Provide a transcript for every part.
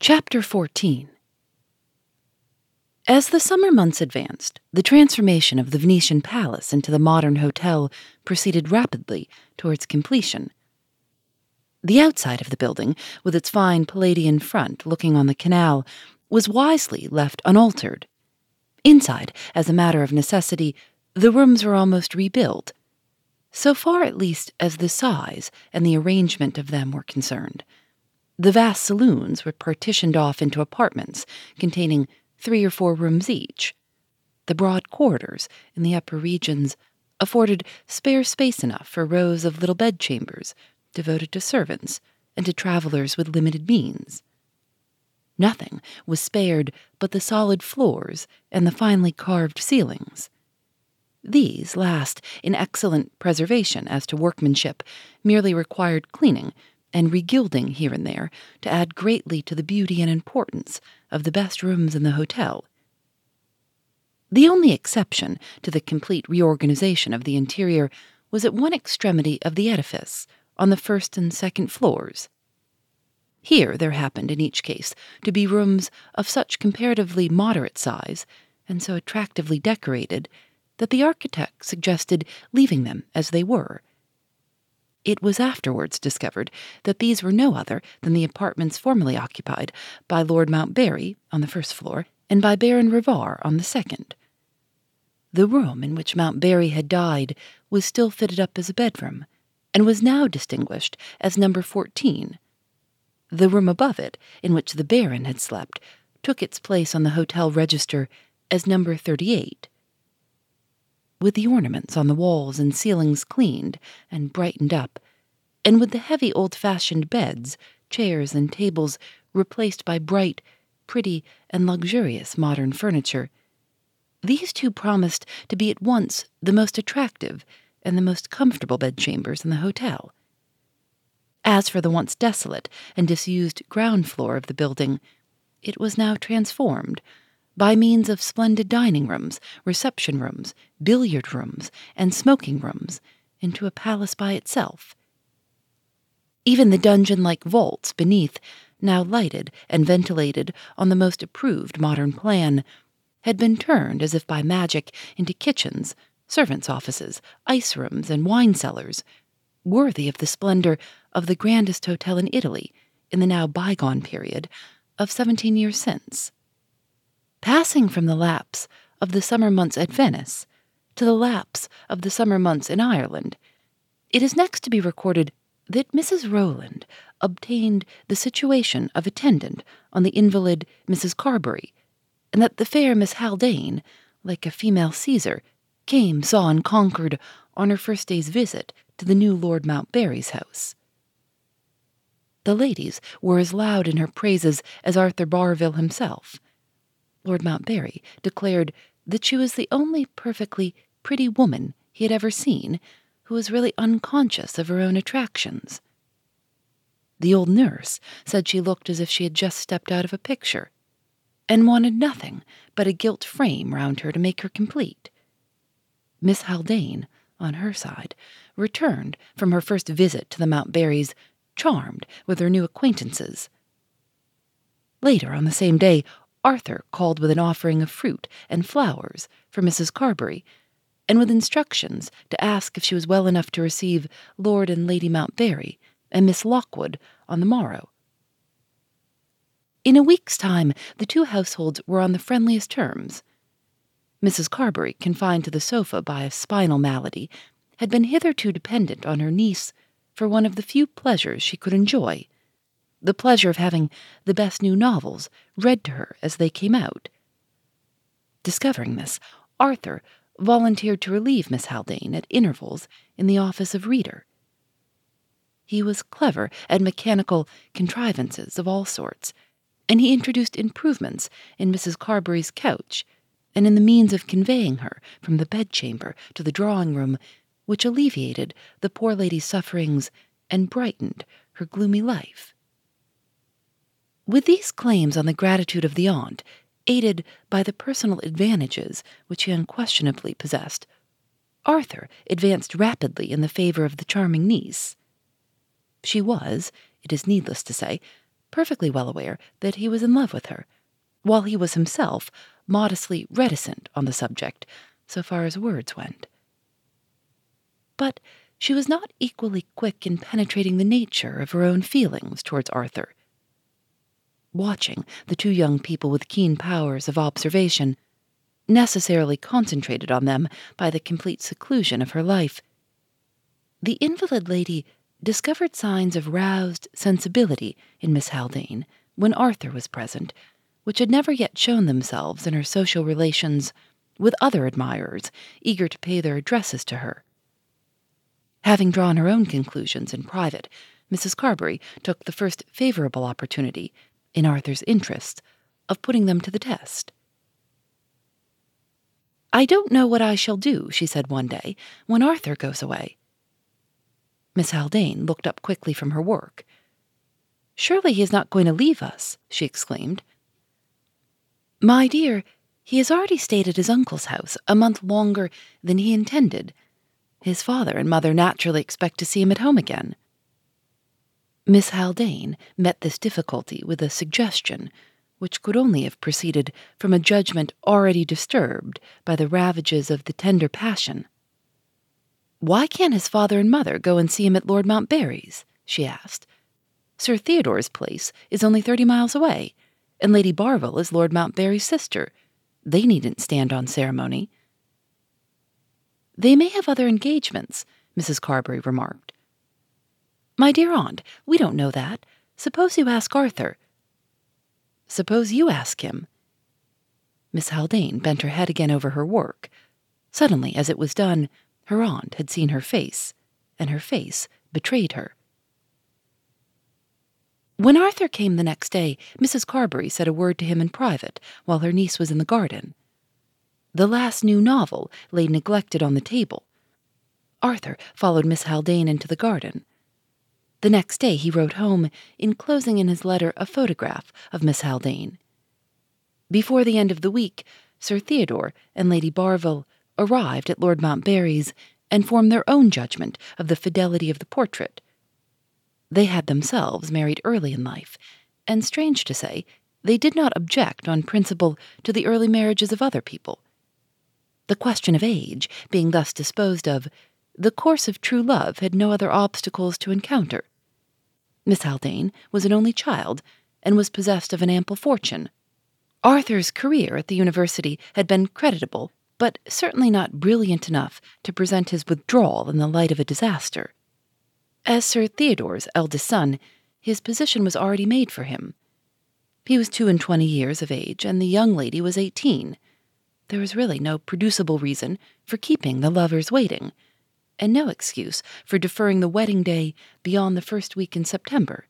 Chapter 14 As the summer months advanced, the transformation of the Venetian palace into the modern hotel proceeded rapidly towards completion. The outside of the building, with its fine Palladian front looking on the canal, was wisely left unaltered. Inside, as a matter of necessity, the rooms were almost rebuilt, so far at least as the size and the arrangement of them were concerned. The vast saloons were partitioned off into apartments containing three or four rooms each. The broad corridors in the upper regions afforded spare space enough for rows of little bedchambers devoted to servants and to travelers with limited means. Nothing was spared but the solid floors and the finely carved ceilings. These last, in excellent preservation as to workmanship, merely required cleaning and regilding here and there to add greatly to the beauty and importance of the best rooms in the hotel. The only exception to the complete reorganization of the interior was at one extremity of the edifice, on the first and second floors. Here there happened, in each case, to be rooms of such comparatively moderate size and so attractively decorated that the architect suggested leaving them as they were it was afterwards discovered that these were no other than the apartments formerly occupied by Lord Montbarry on the first floor and by Baron Rivar on the second. The room in which Montbarry had died was still fitted up as a bedroom, and was now distinguished as number 14. The room above it, in which the Baron had slept, took its place on the hotel register as number 38 with the ornaments on the walls and ceilings cleaned and brightened up, and with the heavy old fashioned beds, chairs, and tables replaced by bright, pretty, and luxurious modern furniture. These two promised to be at once the most attractive and the most comfortable bedchambers in the hotel. As for the once desolate and disused ground floor of the building, it was now transformed by means of splendid dining rooms, reception rooms, billiard rooms, and smoking rooms into a palace by itself. Even the dungeon like vaults beneath, now lighted and ventilated on the most approved modern plan, had been turned as if by magic into kitchens, servants' offices, ice rooms, and wine cellars, worthy of the splendor of the grandest hotel in Italy in the now bygone period of seventeen years since. Passing from the lapse of the summer months at Venice to the lapse of the summer months in Ireland, it is next to be recorded that Mrs. Rolland obtained the situation of attendant on the invalid Mrs. Carbury, and that the fair Miss Haldane, like a female Caesar, came, saw, and conquered on her first day's visit to the new Lord Montbarry's house. The ladies were as loud in her praises as Arthur Barville himself, Lord Montbarry declared that she was the only perfectly pretty woman he had ever seen who was really unconscious of her own attractions. The old nurse said she looked as if she had just stepped out of a picture, and wanted nothing but a gilt frame round her to make her complete. Miss Haldane, on her side, returned from her first visit to the Montbarrys charmed with her new acquaintances. Later on the same day, Arthur called with an offering of fruit and flowers for Mrs. Carbury, and with instructions to ask if she was well enough to receive Lord and Lady Montbarry and Miss Lockwood on the morrow. In a week's time, the two households were on the friendliest terms. Mrs. Carbury, confined to the sofa by a spinal malady, had been hitherto dependent on her niece for one of the few pleasures she could enjoy the pleasure of having the best new novels read to her as they came out. Discovering this, Arthur volunteered to relieve Miss Haldane at intervals in the office of reader. He was clever at mechanical contrivances of all sorts, and he introduced improvements in Mrs. Carbury's couch and in the means of conveying her from the bedchamber to the drawing room, which alleviated the poor lady's sufferings and brightened her gloomy life. With these claims on the gratitude of the aunt, aided by the personal advantages which he unquestionably possessed, Arthur advanced rapidly in the favor of the charming niece. She was, it is needless to say, perfectly well aware that he was in love with her, while he was himself modestly reticent on the subject, so far as words went. But she was not equally quick in penetrating the nature of her own feelings towards Arthur. Watching the two young people with keen powers of observation, necessarily concentrated on them by the complete seclusion of her life, the invalid lady discovered signs of roused sensibility in Miss Haldane when Arthur was present, which had never yet shown themselves in her social relations with other admirers eager to pay their addresses to her. Having drawn her own conclusions in private, Mrs. Carbury took the first favorable opportunity, in Arthur's interests, of putting them to the test. I don't know what I shall do, she said one day, when Arthur goes away. Miss Haldane looked up quickly from her work. Surely he is not going to leave us, she exclaimed. My dear, he has already stayed at his uncle's house a month longer than he intended. His father and mother naturally expect to see him at home again. Miss Haldane met this difficulty with a suggestion which could only have proceeded from a judgment already disturbed by the ravages of the tender passion. Why can't his father and mother go and see him at Lord Montbarry's? she asked. Sir Theodore's place is only thirty miles away, and Lady Barville is Lord Montbarry's sister. They needn't stand on ceremony. They may have other engagements, Mrs. Carbury remarked. My dear aunt, we don't know that. Suppose you ask Arthur. Suppose you ask him. Miss Haldane bent her head again over her work. Suddenly, as it was done, her aunt had seen her face, and her face betrayed her. When Arthur came the next day, Mrs. Carbury said a word to him in private while her niece was in the garden. The last new novel lay neglected on the table. Arthur followed Miss Haldane into the garden. The next day he wrote home, enclosing in his letter a photograph of Miss Haldane. Before the end of the week, Sir Theodore and Lady Barville arrived at Lord Montbarry's and formed their own judgment of the fidelity of the portrait. They had themselves married early in life, and strange to say, they did not object on principle to the early marriages of other people. The question of age being thus disposed of, the course of true love had no other obstacles to encounter. Miss Haldane was an only child, and was possessed of an ample fortune. Arthur's career at the university had been creditable but certainly not brilliant enough to present his withdrawal in the light of a disaster. As Sir Theodore's eldest son, his position was already made for him. He was two and twenty years of age, and the young lady was eighteen. There was really no producible reason for keeping the lovers waiting, and no excuse for deferring the wedding day beyond the first week in September.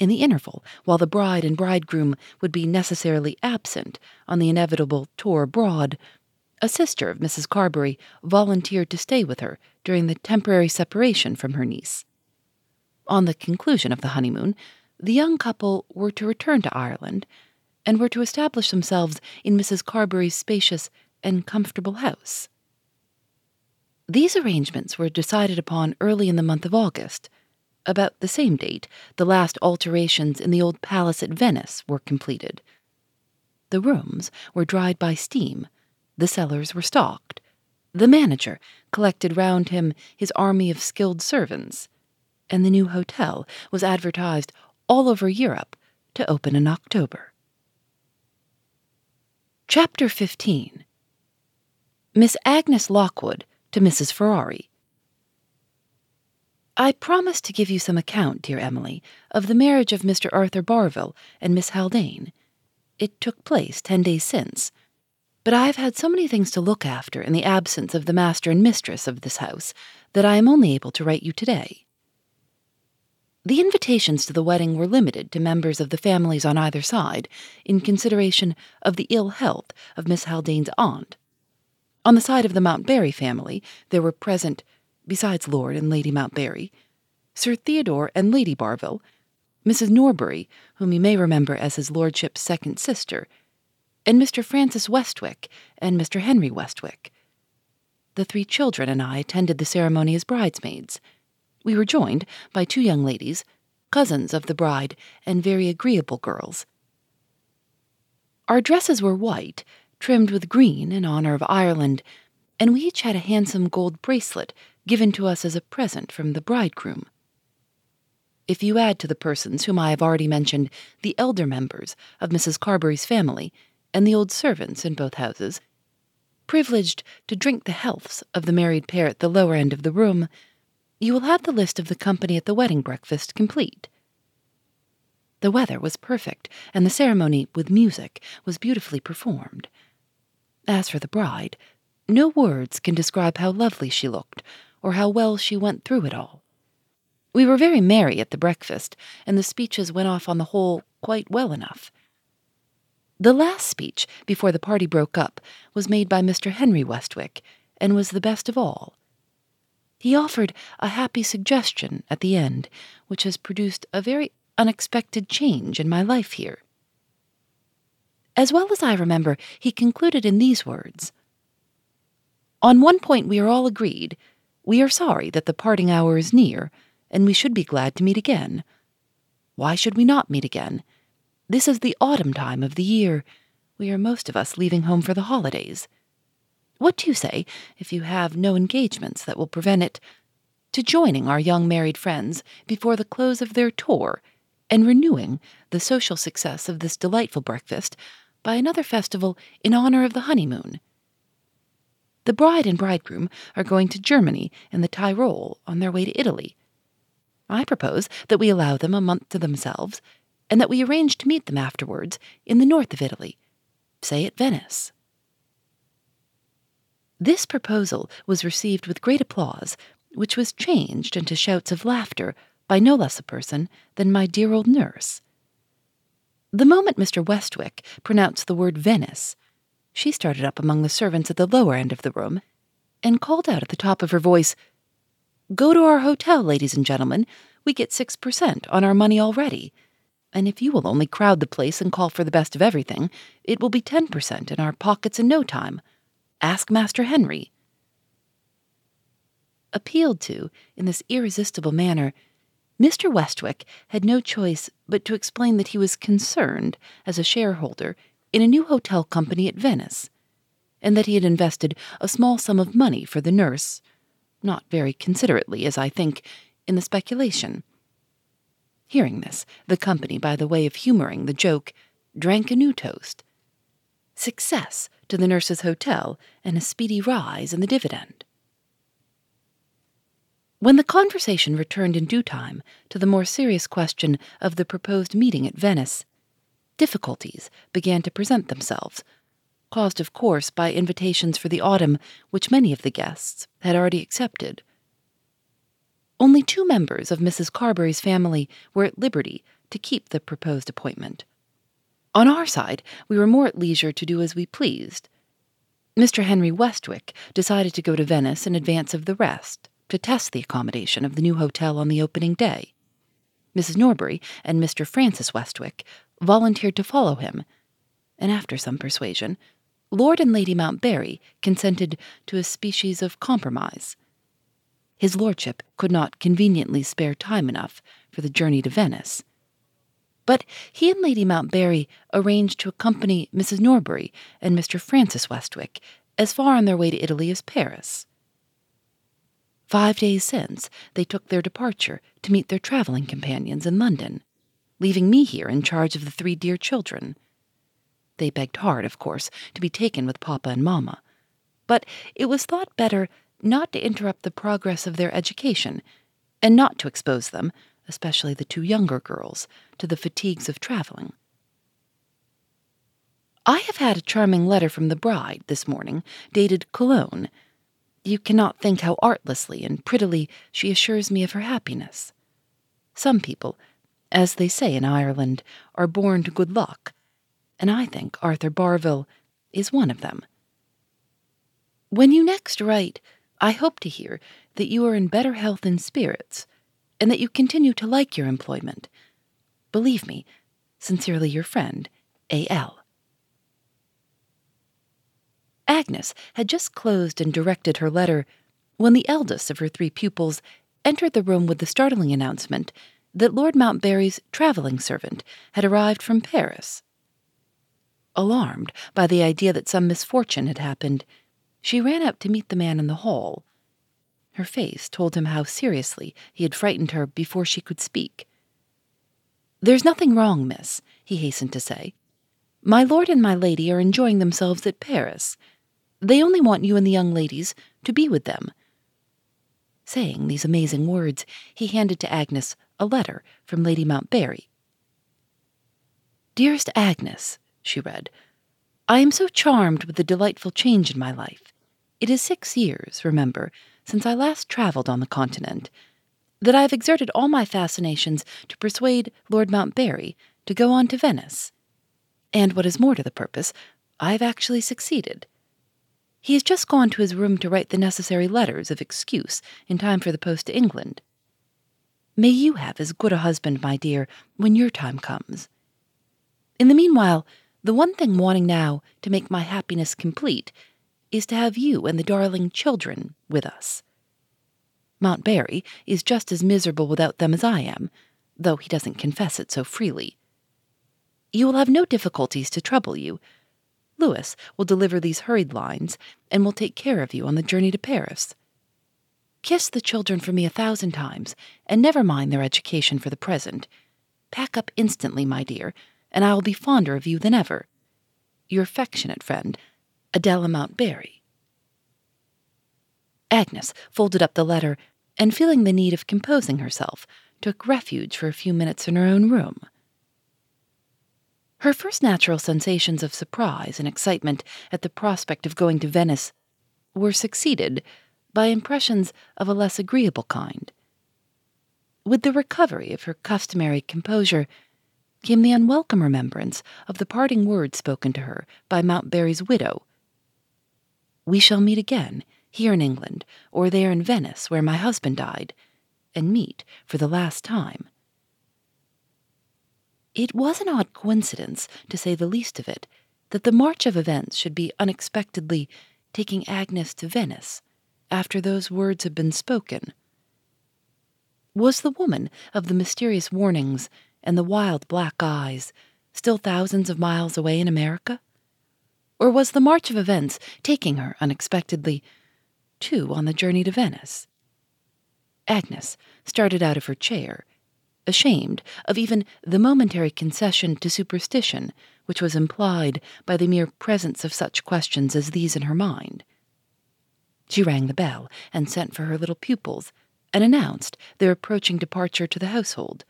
In the interval, while the bride and bridegroom would be necessarily absent on the inevitable tour abroad, a sister of Mrs. Carbury volunteered to stay with her during the temporary separation from her niece. On the conclusion of the honeymoon, the young couple were to return to Ireland and were to establish themselves in Mrs. Carbury's spacious and comfortable house. These arrangements were decided upon early in the month of August. About the same date, the last alterations in the old palace at Venice were completed. The rooms were dried by steam the cellars were stocked. The manager collected round him his army of skilled servants, and the new hotel was advertised all over Europe to open in October. Chapter 15 Miss Agnes Lockwood to Mrs. Ferrari. I promised to give you some account, dear Emily, of the marriage of Mr. Arthur Barville and Miss Haldane. It took place ten days since, but I have had so many things to look after in the absence of the master and mistress of this house that I am only able to write you today. The invitations to the wedding were limited to members of the families on either side, in consideration of the ill health of Miss Haldane's aunt. On the side of the Montbarry family, there were present, besides Lord and Lady Montbarry, Sir Theodore and Lady Barville, Mrs. Norbury, whom you may remember as his lordship's second sister, and Mr. Francis Westwick and Mr. Henry Westwick. The three children and I attended the ceremony as bridesmaids we were joined by two young ladies, cousins of the bride, and very agreeable girls. Our dresses were white, trimmed with green in honor of Ireland, and we each had a handsome gold bracelet given to us as a present from the bridegroom. If you add to the persons whom I have already mentioned the elder members of Mrs. Carbury's family and the old servants in both houses, privileged to drink the healths of the married pair at the lower end of the room, you will have the list of the company at the wedding breakfast complete. The weather was perfect, and the ceremony, with music, was beautifully performed. As for the bride, no words can describe how lovely she looked, or how well she went through it all. We were very merry at the breakfast, and the speeches went off on the whole quite well enough. The last speech, before the party broke up, was made by Mr. Henry Westwick, and was the best of all. He offered a happy suggestion at the end, which has produced a very unexpected change in my life here. As well as I remember, he concluded in these words On one point we are all agreed. We are sorry that the parting hour is near, and we should be glad to meet again. Why should we not meet again? This is the autumn time of the year. We are most of us leaving home for the holidays. What do you say, if you have no engagements that will prevent it, to joining our young married friends before the close of their tour and renewing the social success of this delightful breakfast by another festival in honor of the honeymoon? The bride and bridegroom are going to Germany and the Tyrol on their way to Italy. I propose that we allow them a month to themselves, and that we arrange to meet them afterwards in the north of Italy, say at Venice. This proposal was received with great applause, which was changed into shouts of laughter by no less a person than my dear old nurse. The moment Mr. Westwick pronounced the word Venice, she started up among the servants at the lower end of the room and called out at the top of her voice, Go to our hotel, ladies and gentlemen. We get six per cent on our money already. And if you will only crowd the place and call for the best of everything, it will be ten per cent in our pockets in no time. Ask Master Henry. Appealed to in this irresistible manner, Mr. Westwick had no choice but to explain that he was concerned as a shareholder in a new hotel company at Venice, and that he had invested a small sum of money for the nurse, not very considerately, as I think, in the speculation. Hearing this, the company, by the way of humoring the joke, drank a new toast. Success to the nurse's hotel and a speedy rise in the dividend. When the conversation returned in due time to the more serious question of the proposed meeting at Venice, difficulties began to present themselves, caused, of course, by invitations for the autumn which many of the guests had already accepted. Only two members of Mrs. Carbury's family were at liberty to keep the proposed appointment. On our side, we were more at leisure to do as we pleased. Mr. Henry Westwick decided to go to Venice in advance of the rest to test the accommodation of the new hotel on the opening day. Mrs. Norbury and Mr. Francis Westwick volunteered to follow him, and after some persuasion, Lord and Lady Montbarry consented to a species of compromise. His lordship could not conveniently spare time enough for the journey to Venice, but he and Lady Montbarry arranged to accompany Mrs. Norbury and Mr. Francis Westwick as far on their way to Italy as Paris. Five days since, they took their departure to meet their traveling companions in London, leaving me here in charge of the three dear children. They begged hard, of course, to be taken with Papa and Mamma, but it was thought better not to interrupt the progress of their education, and not to expose them especially the two younger girls, to the fatigues of traveling. I have had a charming letter from the bride this morning, dated Cologne. You cannot think how artlessly and prettily she assures me of her happiness. Some people, as they say in Ireland, are born to good luck, and I think Arthur Barville is one of them. When you next write, I hope to hear that you are in better health and spirits, and that you continue to like your employment. Believe me, sincerely your friend, A.L. Agnes had just closed and directed her letter when the eldest of her three pupils entered the room with the startling announcement that Lord Montbarry's travelling servant had arrived from Paris. Alarmed by the idea that some misfortune had happened, she ran up to meet the man in the hall. Her face told him how seriously he had frightened her before she could speak. There's nothing wrong, miss, he hastened to say. My lord and my lady are enjoying themselves at Paris. They only want you and the young ladies to be with them. Saying these amazing words, he handed to Agnes a letter from Lady Montbarry. Dearest Agnes, she read, I am so charmed with the delightful change in my life. It is six years, remember, since I last travelled on the continent, that I have exerted all my fascinations to persuade Lord Montbarry to go on to Venice. And what is more to the purpose, I have actually succeeded. He has just gone to his room to write the necessary letters of excuse in time for the post to England. May you have as good a husband, my dear, when your time comes. In the meanwhile, the one thing wanting now to make my happiness complete is to have you and the darling children with us. Montbarry is just as miserable without them as I am, though he doesn't confess it so freely. You will have no difficulties to trouble you. Louis will deliver these hurried lines and will take care of you on the journey to Paris. Kiss the children for me a thousand times, and never mind their education for the present. Pack up instantly, my dear, and I will be fonder of you than ever. Your affectionate friend, Adela Montbarry. Agnes folded up the letter and, feeling the need of composing herself, took refuge for a few minutes in her own room. Her first natural sensations of surprise and excitement at the prospect of going to Venice were succeeded by impressions of a less agreeable kind. With the recovery of her customary composure came the unwelcome remembrance of the parting words spoken to her by Montbarry's widow. We shall meet again, here in England, or there in Venice, where my husband died, and meet for the last time. It was an odd coincidence, to say the least of it, that the march of events should be unexpectedly taking Agnes to Venice after those words had been spoken. Was the woman of the mysterious warnings and the wild black eyes still thousands of miles away in America? Or was the march of events taking her unexpectedly, too, on the journey to Venice? Agnes started out of her chair, ashamed of even the momentary concession to superstition which was implied by the mere presence of such questions as these in her mind. She rang the bell and sent for her little pupils, and announced their approaching departure to the household.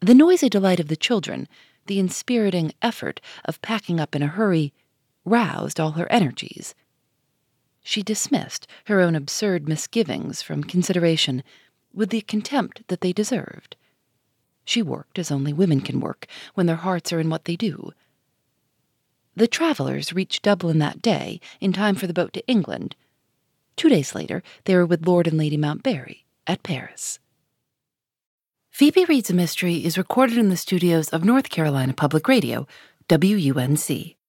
The noisy delight of the children, the inspiriting effort of packing up in a hurry, roused all her energies. She dismissed her own absurd misgivings from consideration with the contempt that they deserved. She worked as only women can work when their hearts are in what they do. The travellers reached Dublin that day in time for the boat to England, Two days later, they were with Lord and Lady Montbarry at Paris. Phoebe Reads a Mystery is recorded in the studios of North Carolina Public Radio, WUNC.